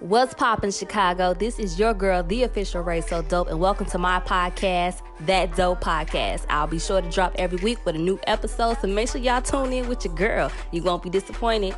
What's poppin' Chicago? This is your girl, the official Ray So Dope, and welcome to my podcast, That Dope Podcast. I'll be sure to drop every week with a new episode, so make sure y'all tune in with your girl. You won't be disappointed.